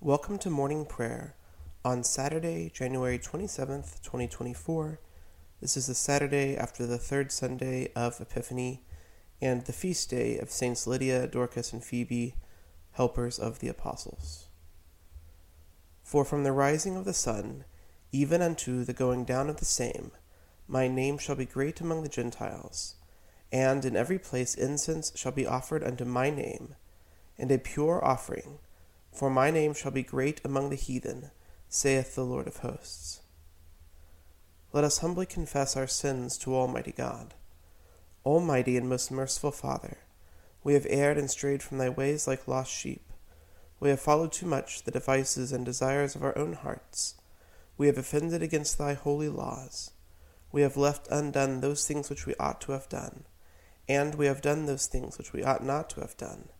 Welcome to morning prayer on Saturday, January 27th, 2024. This is the Saturday after the third Sunday of Epiphany and the feast day of Saints Lydia, Dorcas, and Phoebe, helpers of the apostles. For from the rising of the sun, even unto the going down of the same, my name shall be great among the Gentiles, and in every place incense shall be offered unto my name, and a pure offering for my name shall be great among the heathen, saith the Lord of hosts. Let us humbly confess our sins to Almighty God. Almighty and most merciful Father, we have erred and strayed from thy ways like lost sheep. We have followed too much the devices and desires of our own hearts. We have offended against thy holy laws. We have left undone those things which we ought to have done, and we have done those things which we ought not to have done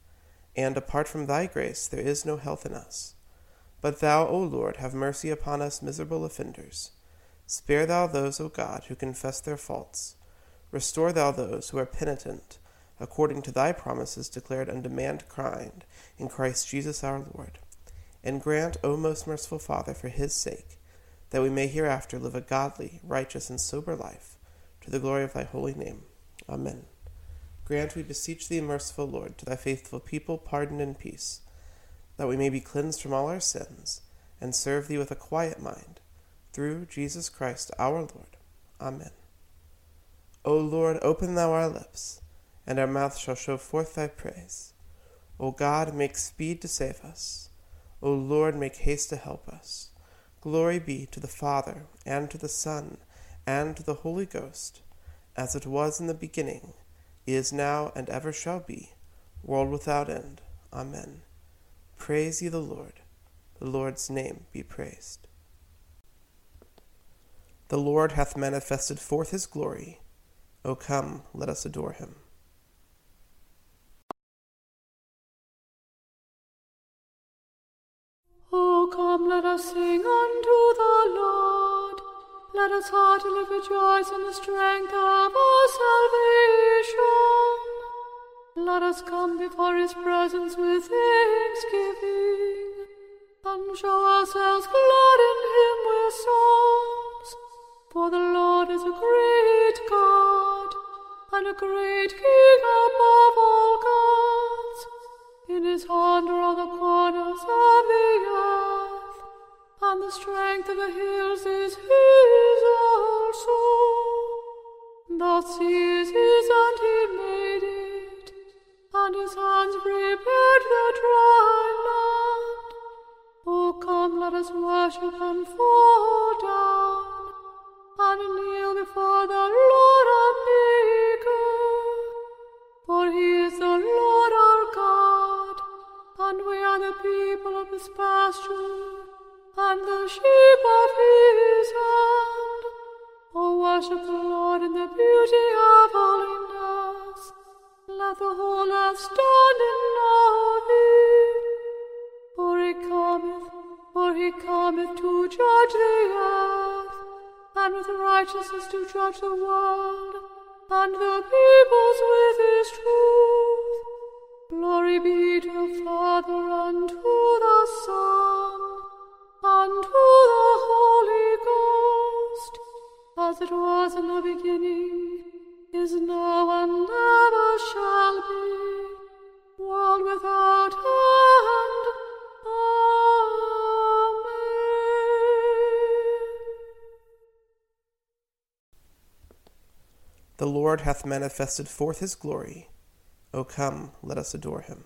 and apart from thy grace there is no health in us. But thou, O Lord, have mercy upon us miserable offenders. Spare thou those, O God, who confess their faults. Restore thou those who are penitent, according to thy promises declared unto mankind in Christ Jesus our Lord. And grant, O most merciful Father, for his sake, that we may hereafter live a godly, righteous, and sober life, to the glory of thy holy name. Amen. Grant, we beseech thee, merciful Lord, to thy faithful people pardon and peace, that we may be cleansed from all our sins, and serve thee with a quiet mind, through Jesus Christ our Lord. Amen. O Lord, open thou our lips, and our mouth shall show forth thy praise. O God, make speed to save us. O Lord, make haste to help us. Glory be to the Father, and to the Son, and to the Holy Ghost, as it was in the beginning is now, and ever shall be, world without end. Amen. Praise ye the Lord. The Lord's name be praised. The Lord hath manifested forth his glory. O come, let us adore him. O come, let us sing unto the Lord. Let us heartily rejoice in the strength of our salvation. Let us come before his presence with thanksgiving, and show ourselves glad in him with songs. For the Lord is a great God, and a great King above all gods. In his hand are all the corners of the earth, and the strength of the hills is his also. The is his, and he made it, and his hands prepared the dry land. O come, let us worship and fall down, and kneel before the Lord our Maker. For he is the Lord our God, and we are the people of his pasture, and the sheep of his hand. O worship the Lord in the beauty of holiness. Let the whole earth stand in awe of him. For he cometh, for he cometh to judge the earth, and with righteousness to judge the world, and the peoples with his truth. Glory be to the Father, and to the Son, and to the Holy Ghost, as it was in the beginning, is now, and ever shall be, world without end. Amen. The Lord hath manifested forth his glory. O come, let us adore him.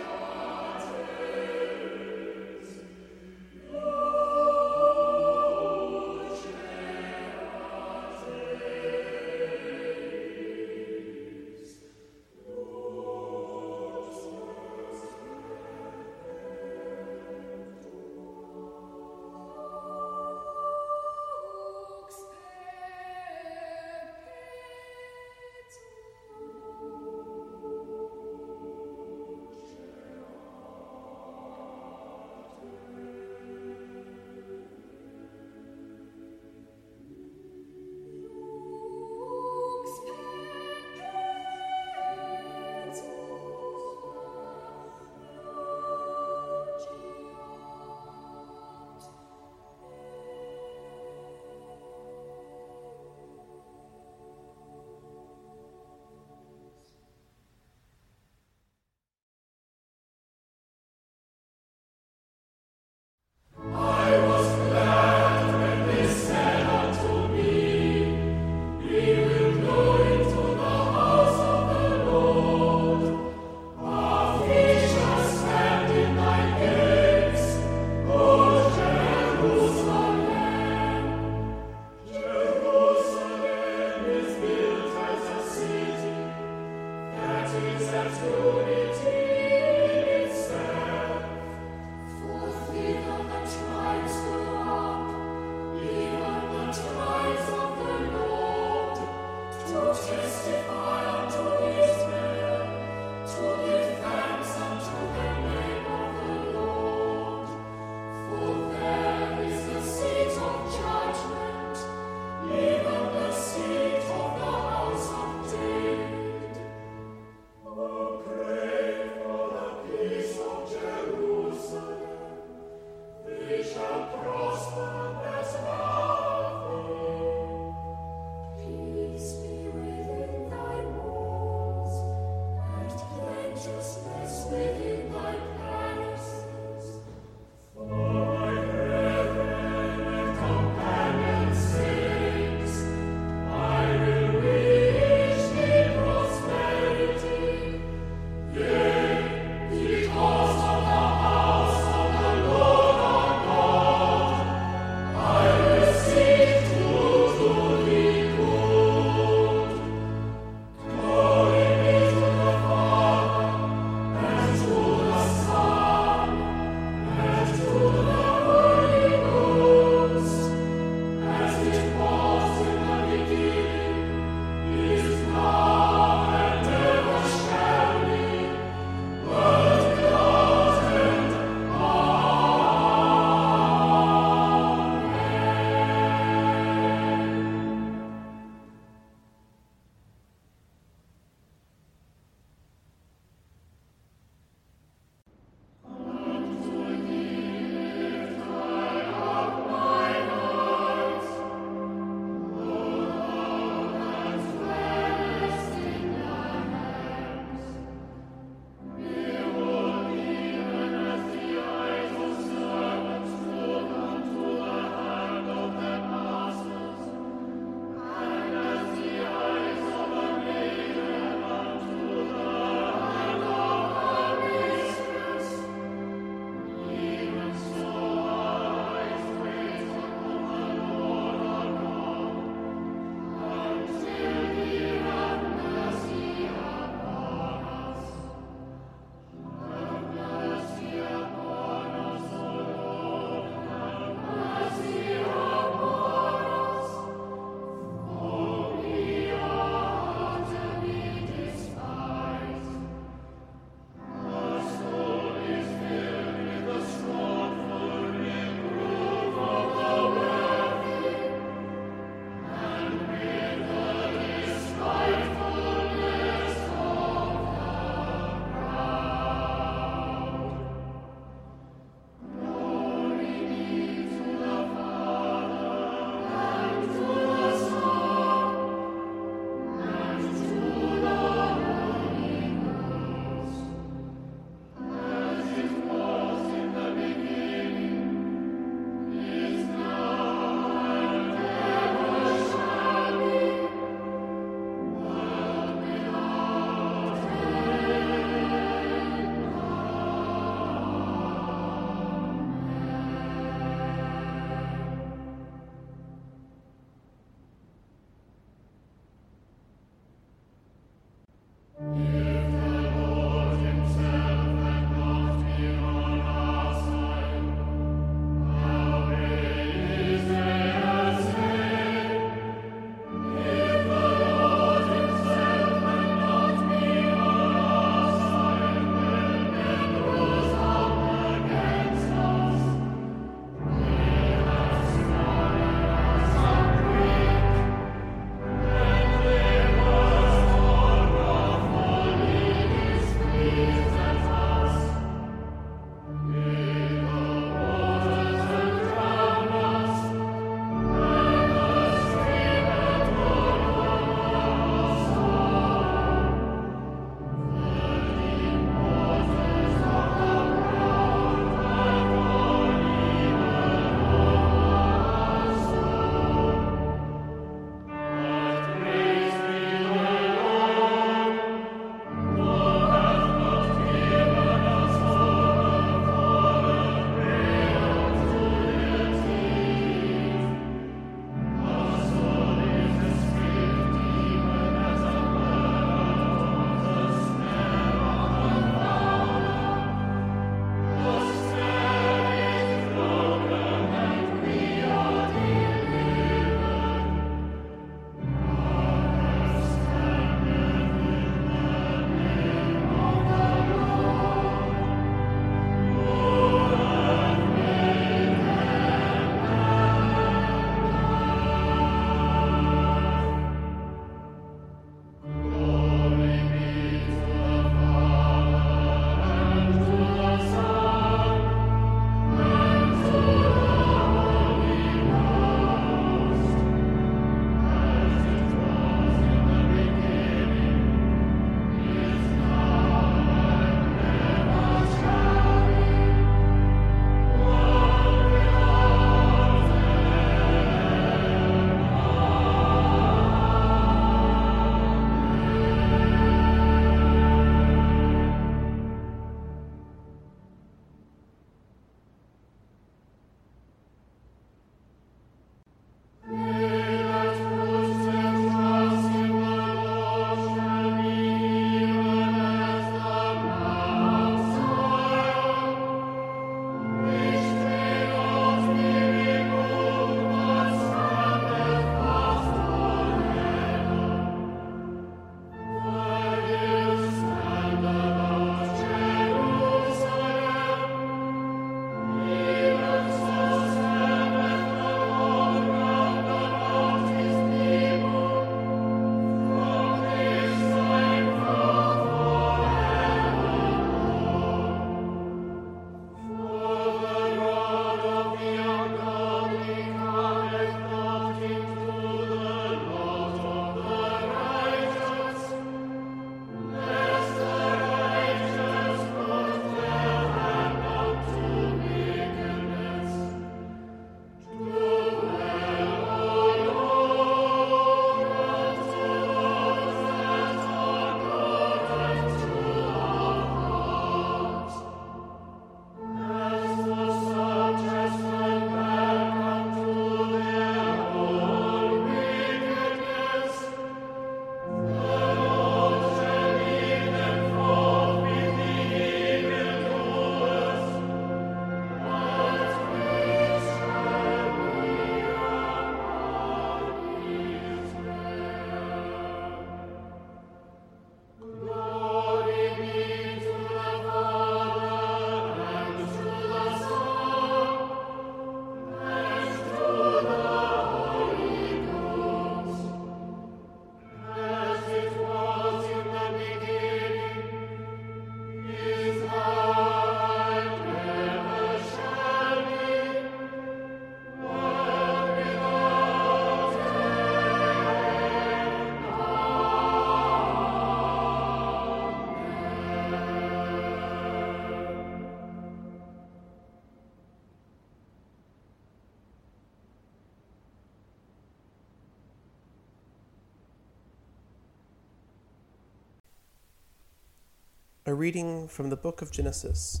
A reading from the book of Genesis,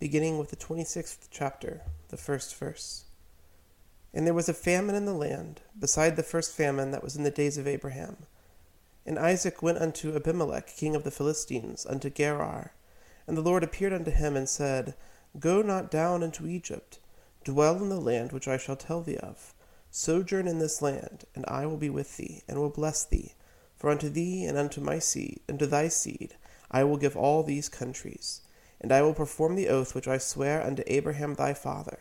beginning with the 26th chapter, the first verse. And there was a famine in the land, beside the first famine that was in the days of Abraham. And Isaac went unto Abimelech, king of the Philistines, unto Gerar. And the Lord appeared unto him and said, Go not down into Egypt, dwell in the land which I shall tell thee of. Sojourn in this land, and I will be with thee, and will bless thee. For unto thee and unto my seed, and to thy seed, I will give all these countries, and I will perform the oath which I swear unto Abraham thy father.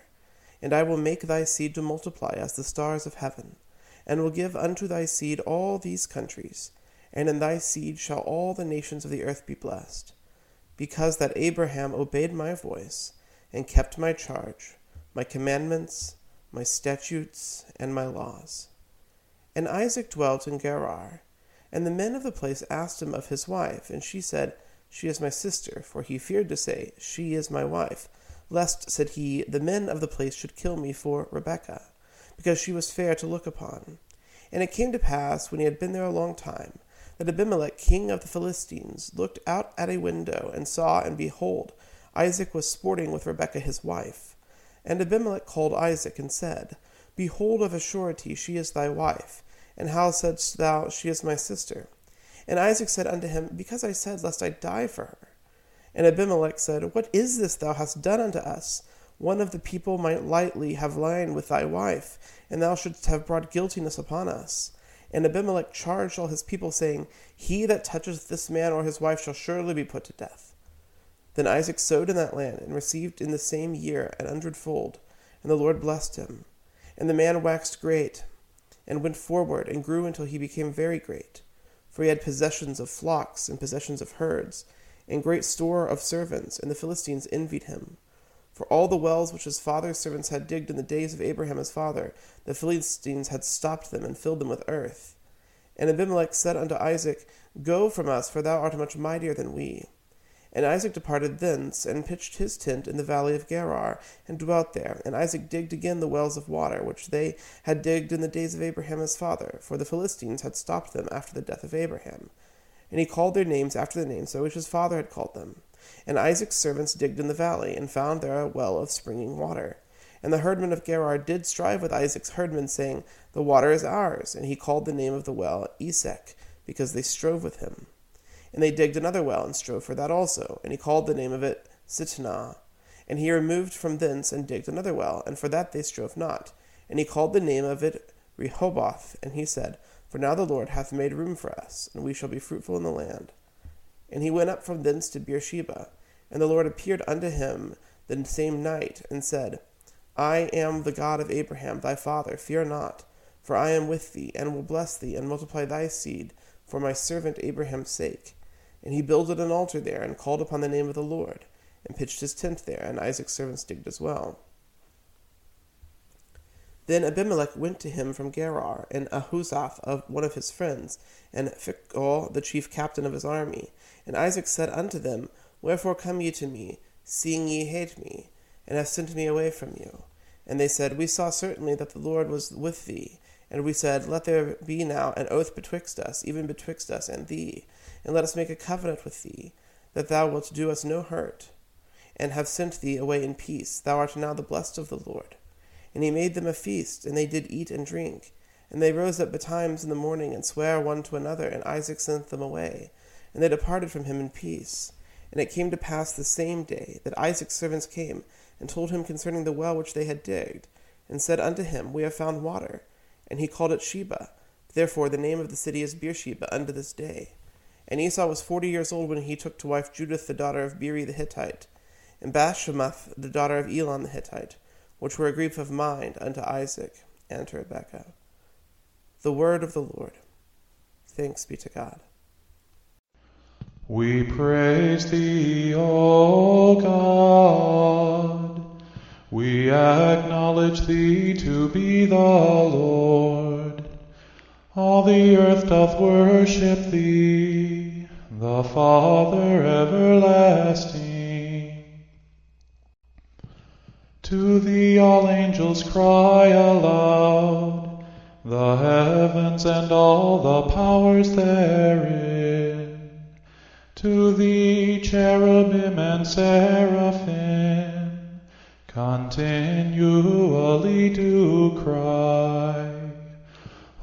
And I will make thy seed to multiply as the stars of heaven, and will give unto thy seed all these countries, and in thy seed shall all the nations of the earth be blessed, because that Abraham obeyed my voice, and kept my charge, my commandments, my statutes, and my laws. And Isaac dwelt in Gerar, and the men of the place asked him of his wife, and she said, She is my sister, for he feared to say, She is my wife, lest, said he, the men of the place should kill me for Rebekah, because she was fair to look upon. And it came to pass, when he had been there a long time, that Abimelech king of the Philistines looked out at a window, and saw, and behold, Isaac was sporting with Rebekah his wife. And Abimelech called Isaac, and said, Behold, of a surety she is thy wife. And how saidst thou, She is my sister? And Isaac said unto him, Because I said, Lest I die for her. And Abimelech said, What is this thou hast done unto us? One of the people might lightly have lain with thy wife, and thou shouldst have brought guiltiness upon us. And Abimelech charged all his people, saying, He that toucheth this man or his wife shall surely be put to death. Then Isaac sowed in that land, and received in the same year an hundredfold, and the Lord blessed him. And the man waxed great, and went forward and grew until he became very great. For he had possessions of flocks and possessions of herds, and great store of servants, and the Philistines envied him. For all the wells which his father's servants had digged in the days of Abraham his father, the Philistines had stopped them and filled them with earth. And Abimelech said unto Isaac, Go from us, for thou art much mightier than we. And Isaac departed thence, and pitched his tent in the valley of Gerar, and dwelt there. And Isaac digged again the wells of water, which they had digged in the days of Abraham his father, for the Philistines had stopped them after the death of Abraham. And he called their names after the names by which his father had called them. And Isaac's servants digged in the valley, and found there a well of springing water. And the herdmen of Gerar did strive with Isaac's herdmen, saying, The water is ours. And he called the name of the well Esek, because they strove with him. And they digged another well, and strove for that also. And he called the name of it Sitnah. And he removed from thence, and digged another well, and for that they strove not. And he called the name of it Rehoboth. And he said, For now the Lord hath made room for us, and we shall be fruitful in the land. And he went up from thence to Beersheba. And the Lord appeared unto him the same night, and said, I am the God of Abraham thy father, fear not, for I am with thee, and will bless thee, and multiply thy seed for my servant Abraham's sake. And he builded an altar there, and called upon the name of the Lord, and pitched his tent there, and Isaac's servants digged as well. Then Abimelech went to him from Gerar, and Ahuzzath of one of his friends, and Phicol the chief captain of his army. And Isaac said unto them, Wherefore come ye to me, seeing ye hate me, and have sent me away from you? And they said, We saw certainly that the Lord was with thee. And we said, Let there be now an oath betwixt us, even betwixt us and thee, and let us make a covenant with thee, that thou wilt do us no hurt, and have sent thee away in peace. Thou art now the blessed of the Lord. And he made them a feast, and they did eat and drink. And they rose up betimes in the morning, and sware one to another, and Isaac sent them away. And they departed from him in peace. And it came to pass the same day that Isaac's servants came, and told him concerning the well which they had digged, and said unto him, We have found water. And he called it Shebah. Therefore the name of the city is Beersheba unto this day. And Esau was forty years old when he took to wife Judith the daughter of Beeri the Hittite, and Bashemath the daughter of Elon the Hittite, which were a grief of mind unto Isaac and to Rebekah. The word of the Lord. Thanks be to God. We praise thee, O God. We acknowledge thee to be the Lord. All the earth doth worship thee, the Father everlasting. To thee all angels cry aloud, the heavens and all the powers therein. To thee cherubim and seraphim continually do cry,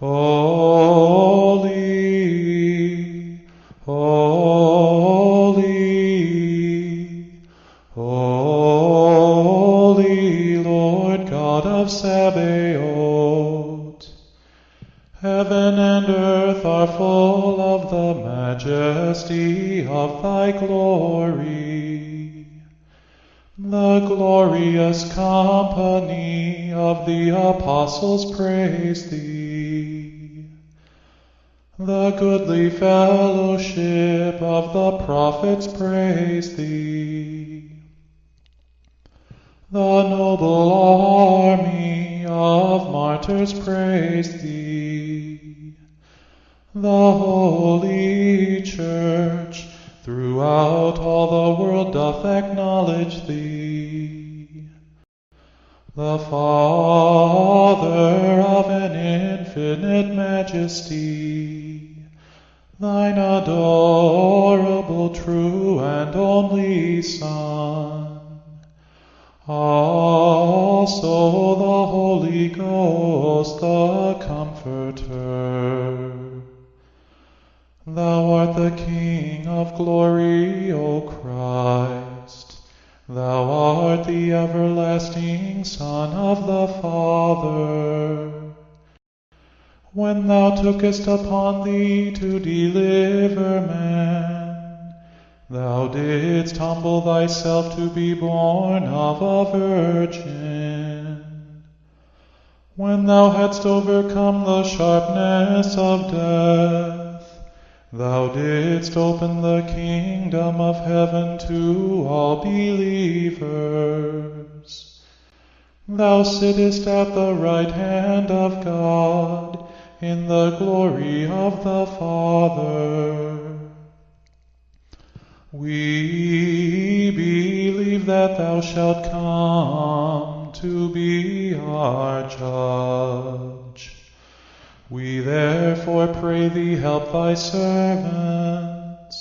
Holy, apostles praise thee. The goodly fellowship of the prophets praise thee. Art the King of glory, O Christ. Thou art the everlasting Son of the Father. When thou tookest upon thee to deliver man, thou didst humble thyself to be born of a virgin. When thou hadst overcome the sharpness of death, thou didst open the kingdom of heaven to all believers. Thou sittest at the right hand of God in the glory of the Father. We believe that thou shalt come to be our judge. We therefore pray thee help thy servants,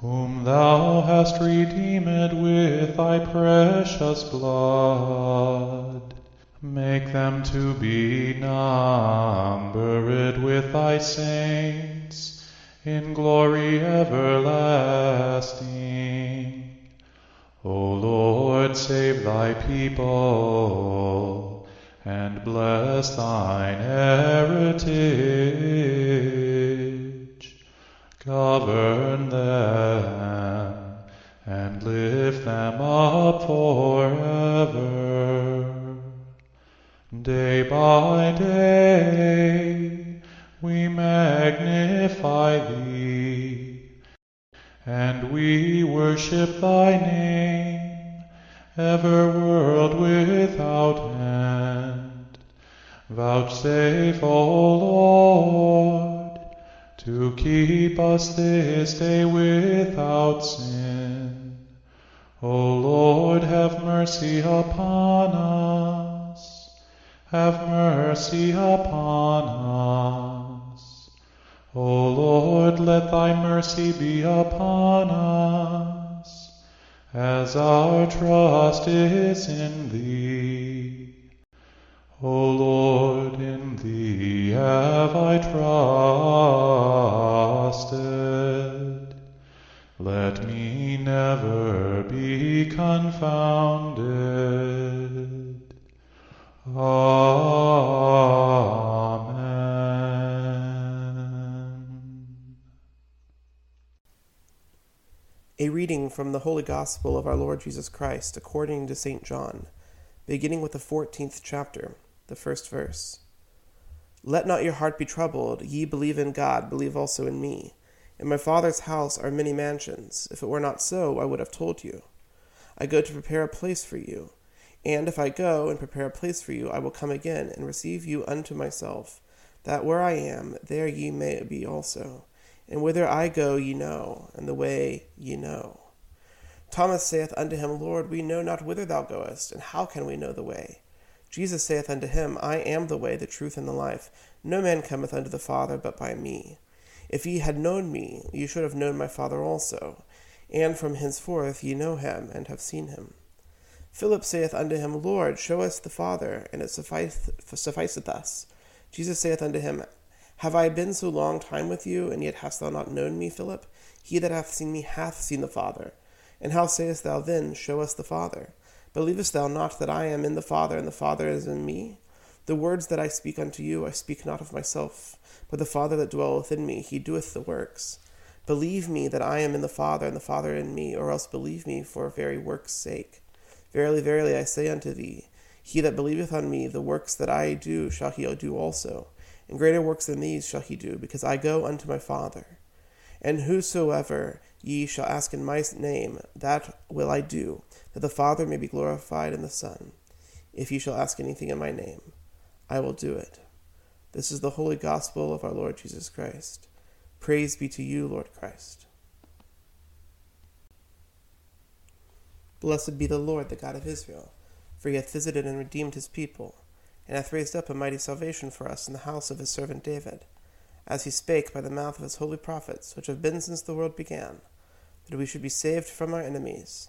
whom thou hast redeemed with thy precious blood. Make them to be numbered with thy saints in glory everlasting. O Lord, save thy people and bless thine heritage. Govern them and lift them up forever. Day by day we magnify thee, and we worship thy name, ever world without end. Vouchsafe, O Lord, to keep us this day without sin. O Lord, have mercy upon us. Have mercy upon us. O Lord, let thy mercy be upon us, as our trust is in thee. O Lord, in thee have I trusted. Let me never be confounded. Amen. A reading from the Holy Gospel of our Lord Jesus Christ according to St. John, beginning with the 14th chapter, the first verse. Let not your heart be troubled. Ye believe in God, believe also in me. In my Father's house are many mansions. If it were not so, I would have told you. I go to prepare a place for you. And if I go and prepare a place for you, I will come again and receive you unto myself, that where I am, there ye may be also. And whither I go ye know, and the way ye know. Thomas saith unto him, Lord, we know not whither thou goest, and how can we know the way? Jesus saith unto him, I am the way, the truth, and the life. No man cometh unto the Father but by me. If ye had known me, ye should have known my Father also. and from henceforth ye know him, and have seen him. Philip saith unto him, Lord, show us the Father, and it sufficeth sufficeth us. Jesus saith unto him, Have I been so long time with you, and yet hast thou not known me, Philip? He that hath seen me hath seen the Father. And how sayest thou then, Show us the Father? Believest thou not that I am in the Father, and the Father is in me? The words that I speak unto you, I speak not of myself, but the Father that dwelleth in me, he doeth the works. Believe me that I am in the Father, and the Father in me, or else believe me for very works' sake. Verily, verily, I say unto thee, He that believeth on me, the works that I do shall he do also, and greater works than these shall he do, because I go unto my Father. And whosoever ye shall ask in my name, that will I do, that the Father may be glorified in the Son. If ye shall ask anything in my name, I will do it. This is the holy gospel of our Lord Jesus Christ. Praise be to you, Lord Christ. Blessed be the Lord, the God of Israel, for he hath visited and redeemed his people, and hath raised up a mighty salvation for us in the house of his servant David, as he spake by the mouth of his holy prophets, which have been since the world began, that we should be saved from our enemies,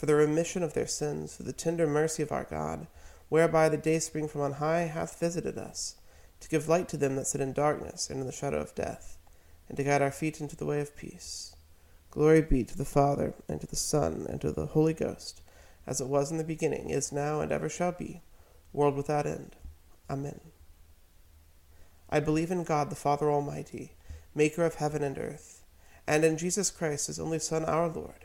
for the remission of their sins, for the tender mercy of our God, whereby the day spring from on high hath visited us, to give light to them that sit in darkness and in the shadow of death and to guide our feet into the way of peace. Glory be to the Father, and to the Son, and to the Holy Ghost, as it was in the beginning, is now, and ever shall be, world without end. Amen. I believe in God the Father Almighty, maker of heaven and earth, and in Jesus Christ, his only Son, our Lord,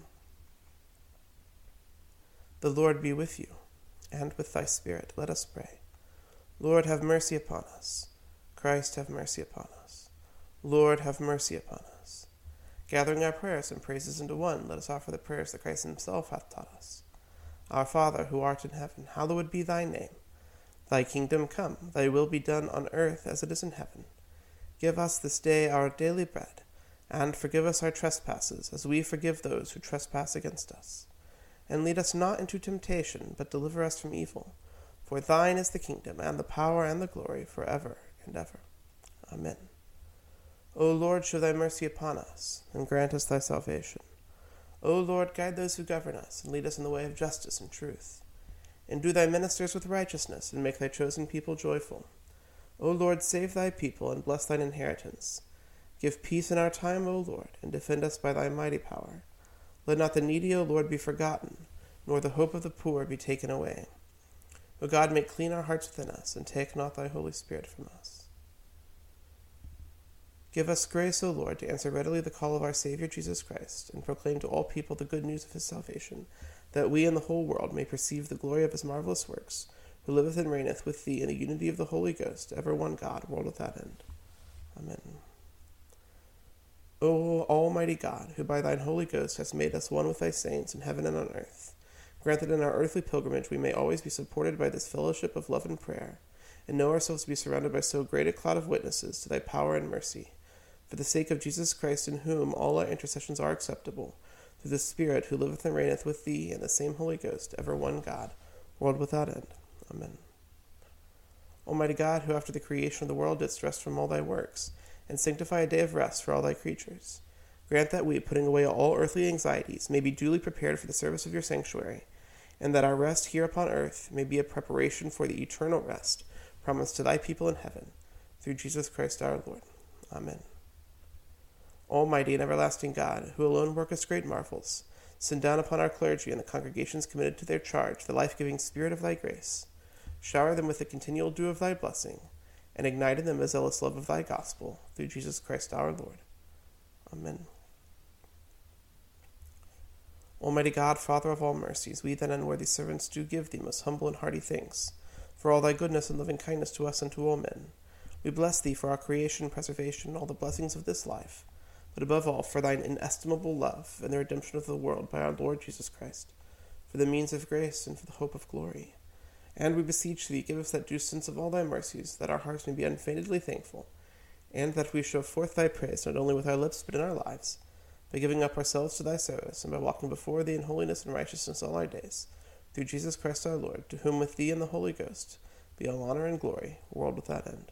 The Lord be with you, and with thy spirit. Let us pray. Lord, have mercy upon us. Christ, have mercy upon us. Lord, have mercy upon us. Gathering our prayers and praises into one, let us offer the prayers that Christ himself hath taught us. Our Father, who art in heaven, hallowed be thy name. Thy kingdom come, thy will be done on earth as it is in heaven. Give us this day our daily bread, and forgive us our trespasses, as we forgive those who trespass against us. And lead us not into temptation, but deliver us from evil. For thine is the kingdom, and the power, and the glory, for ever and ever. Amen. O Lord, show thy mercy upon us, and grant us thy salvation. O Lord, guide those who govern us, and lead us in the way of justice and truth. Endue thy ministers with righteousness, and make thy chosen people joyful. O Lord, save thy people, and bless thine inheritance. Give peace in our time, O Lord, and defend us by thy mighty power. Let not the needy, O Lord, be forgotten, nor the hope of the poor be taken away. O God, make clean our hearts within us, and take not thy Holy Spirit from us. Give us grace, O Lord, to answer readily the call of our Saviour Jesus Christ, and proclaim to all people the good news of his salvation, that we and the whole world may perceive the glory of his marvellous works, who liveth and reigneth with thee in the unity of the Holy Ghost, ever one God, world without end. Amen. O Almighty God, who by thine Holy Ghost hast made us one with thy saints in heaven and on earth, grant that in our earthly pilgrimage we may always be supported by this fellowship of love and prayer, and know ourselves to be surrounded by so great a cloud of witnesses to thy power and mercy for the sake of Jesus Christ, in whom all our intercessions are acceptable, through the Spirit who liveth and reigneth with thee and the same Holy Ghost, ever one God, world without end. Amen. Almighty God, who after the creation of the world didst rest from all thy works, and sanctify a day of rest for all thy creatures, grant that we, putting away all earthly anxieties, may be duly prepared for the service of your sanctuary, and that our rest here upon earth may be a preparation for the eternal rest promised to thy people in heaven, through Jesus Christ our Lord. Amen. Almighty and everlasting God, who alone workest great marvels, Send down upon our clergy and the congregations committed to their charge the life giving Spirit of thy grace. Shower them with the continual dew of thy blessing, and ignite in them a zealous love of thy gospel, through Jesus Christ our Lord. Amen. Almighty God, Father of all mercies, we thine unworthy servants do give thee most humble and hearty thanks for all thy goodness and loving kindness to us and to all men. We bless thee for our creation, preservation, and all the blessings of this life but above all for thine inestimable love and the redemption of the world by our Lord Jesus Christ, for the means of grace and for the hope of glory. And we beseech thee, give us that due sense of all thy mercies, that our hearts may be unfeignedly thankful, and that we show forth thy praise not only with our lips but in our lives, by giving up ourselves to thy service, and by walking before thee in holiness and righteousness all our days, through Jesus Christ our Lord, to whom with thee and the Holy Ghost be all honor and glory, world without end.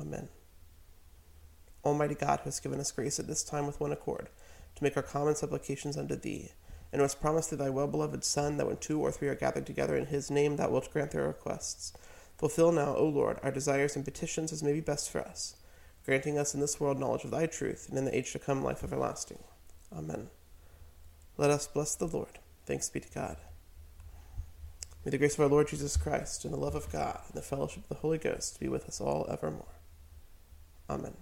Amen. Almighty God, who hast given us grace at this time with one accord, to make our common supplications unto thee, and hast promised through thy well beloved Son that when two or three are gathered together in his name, thou wilt grant their requests. Fulfill now, O Lord, our desires and petitions as may be best for us, granting us in this world knowledge of thy truth, and in the age to come life everlasting. Amen. Let us bless the Lord. Thanks be to God. May the grace of our Lord Jesus Christ, and the love of God, and the fellowship of the Holy Ghost be with us all evermore. Amen.